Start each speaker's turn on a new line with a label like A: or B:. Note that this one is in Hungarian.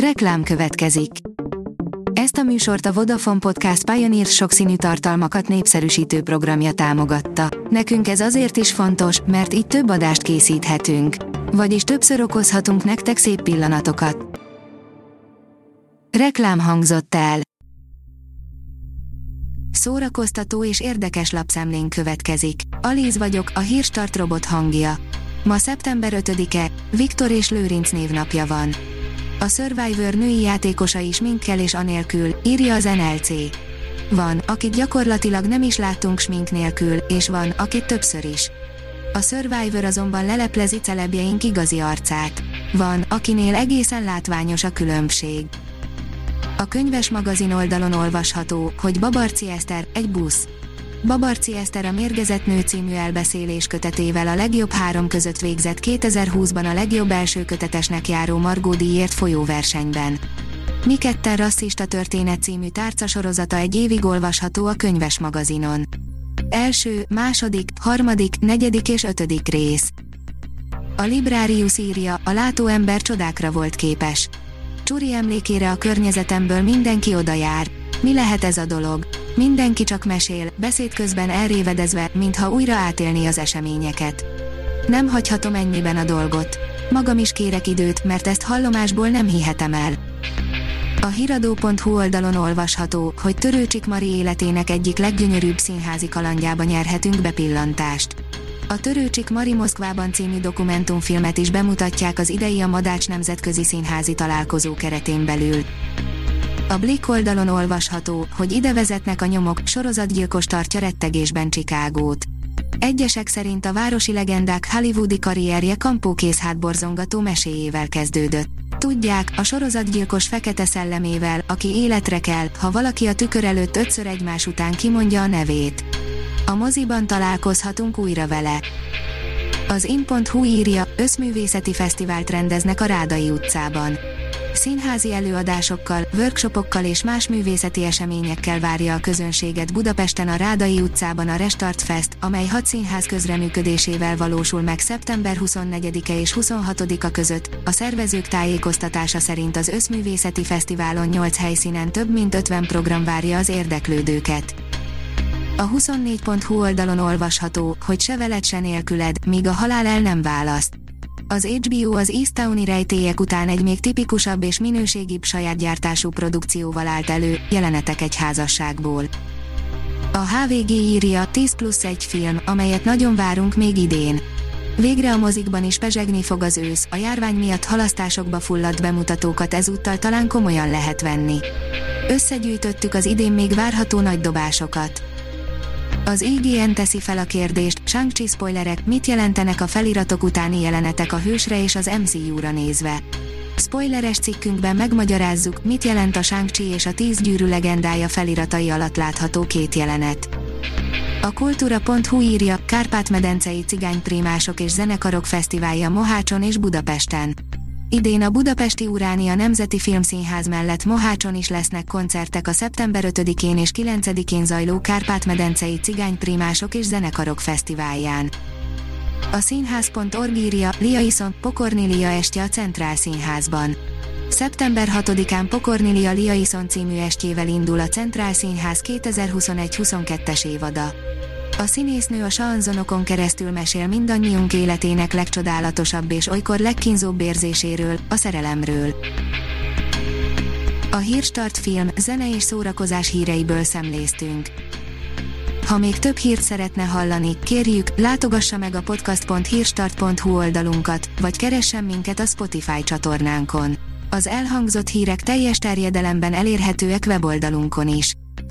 A: Reklám következik. Ezt a műsort a Vodafone Podcast Pioneer sokszínű tartalmakat népszerűsítő programja támogatta. Nekünk ez azért is fontos, mert így több adást készíthetünk. Vagyis többször okozhatunk nektek szép pillanatokat. Reklám hangzott el. Szórakoztató és érdekes lapszemlén következik. Alíz vagyok, a hírstart robot hangja. Ma szeptember 5-e, Viktor és Lőrinc névnapja van. A Survivor női játékosa is minkkel és anélkül, írja az NLC. Van, akit gyakorlatilag nem is láttunk smink nélkül, és van, akit többször is. A Survivor azonban leleplezi celebjeink igazi arcát. Van, akinél egészen látványos a különbség. A könyves magazin oldalon olvasható, hogy Babarci Eszter, egy busz. Babarci Eszter a Mérgezett Nő című elbeszélés kötetével a legjobb három között végzett 2020-ban a legjobb első kötetesnek járó Margó díjért folyó versenyben. Miketten rasszista történet című tárcasorozata egy évig olvasható a könyves magazinon. Első, második, harmadik, negyedik és ötödik rész. A Librarius írja, a látóember csodákra volt képes. Csuri emlékére a környezetemből mindenki oda jár. Mi lehet ez a dolog? Mindenki csak mesél, beszéd közben elrévedezve, mintha újra átélni az eseményeket. Nem hagyhatom ennyiben a dolgot. Magam is kérek időt, mert ezt hallomásból nem hihetem el. A hiradó.hu oldalon olvasható, hogy Törőcsik Mari életének egyik leggyönyörűbb színházi kalandjába nyerhetünk bepillantást. A Törőcsik Mari Moszkvában című dokumentumfilmet is bemutatják az idei a Madács Nemzetközi Színházi Találkozó keretén belül. A Blick oldalon olvasható, hogy ide vezetnek a nyomok, sorozatgyilkos tartja rettegésben Csikágót. Egyesek szerint a városi legendák hollywoodi karrierje kampókész hátborzongató meséjével kezdődött. Tudják, a sorozatgyilkos fekete szellemével, aki életre kell, ha valaki a tükör előtt ötször egymás után kimondja a nevét. A moziban találkozhatunk újra vele. Az in.hu írja, összművészeti fesztivált rendeznek a Rádai utcában színházi előadásokkal, workshopokkal és más művészeti eseményekkel várja a közönséget Budapesten a Rádai utcában a Restart Fest, amely hat színház közreműködésével valósul meg szeptember 24-e és 26-a között. A szervezők tájékoztatása szerint az Összművészeti Fesztiválon 8 helyszínen több mint 50 program várja az érdeklődőket. A 24.hu oldalon olvasható, hogy se veled se nélküled, míg a halál el nem választ az HBO az Eastowni rejtélyek után egy még tipikusabb és minőségibb saját gyártású produkcióval állt elő, jelenetek egy házasságból. A HVG írja 10 plusz egy film, amelyet nagyon várunk még idén. Végre a mozikban is pezsegni fog az ősz, a járvány miatt halasztásokba fulladt bemutatókat ezúttal talán komolyan lehet venni. Összegyűjtöttük az idén még várható nagy dobásokat. Az IGN teszi fel a kérdést, shang spoilerek, mit jelentenek a feliratok utáni jelenetek a hősre és az MCU-ra nézve. Spoileres cikkünkben megmagyarázzuk, mit jelent a shang és a tíz gyűrű legendája feliratai alatt látható két jelenet. A kultúra.hu írja, Kárpát-medencei cigányprímások és zenekarok fesztiválja Mohácson és Budapesten. Idén a Budapesti Uránia Nemzeti Filmszínház mellett Mohácson is lesznek koncertek a szeptember 5-én és 9-én zajló Kárpát-medencei cigányprimások és zenekarok fesztiválján. A színház.org írja, Lia Pokornilia estje a Centrál Színházban. Szeptember 6-án Pokornilia Lia című estjével indul a Centrál Színház 2021-22-es évada. A színésznő a sanzonokon keresztül mesél mindannyiunk életének legcsodálatosabb és olykor legkínzóbb érzéséről, a szerelemről. A Hírstart film, zene és szórakozás híreiből szemléztünk. Ha még több hírt szeretne hallani, kérjük, látogassa meg a podcast.hírstart.hu oldalunkat, vagy keressen minket a Spotify csatornánkon. Az elhangzott hírek teljes terjedelemben elérhetőek weboldalunkon is.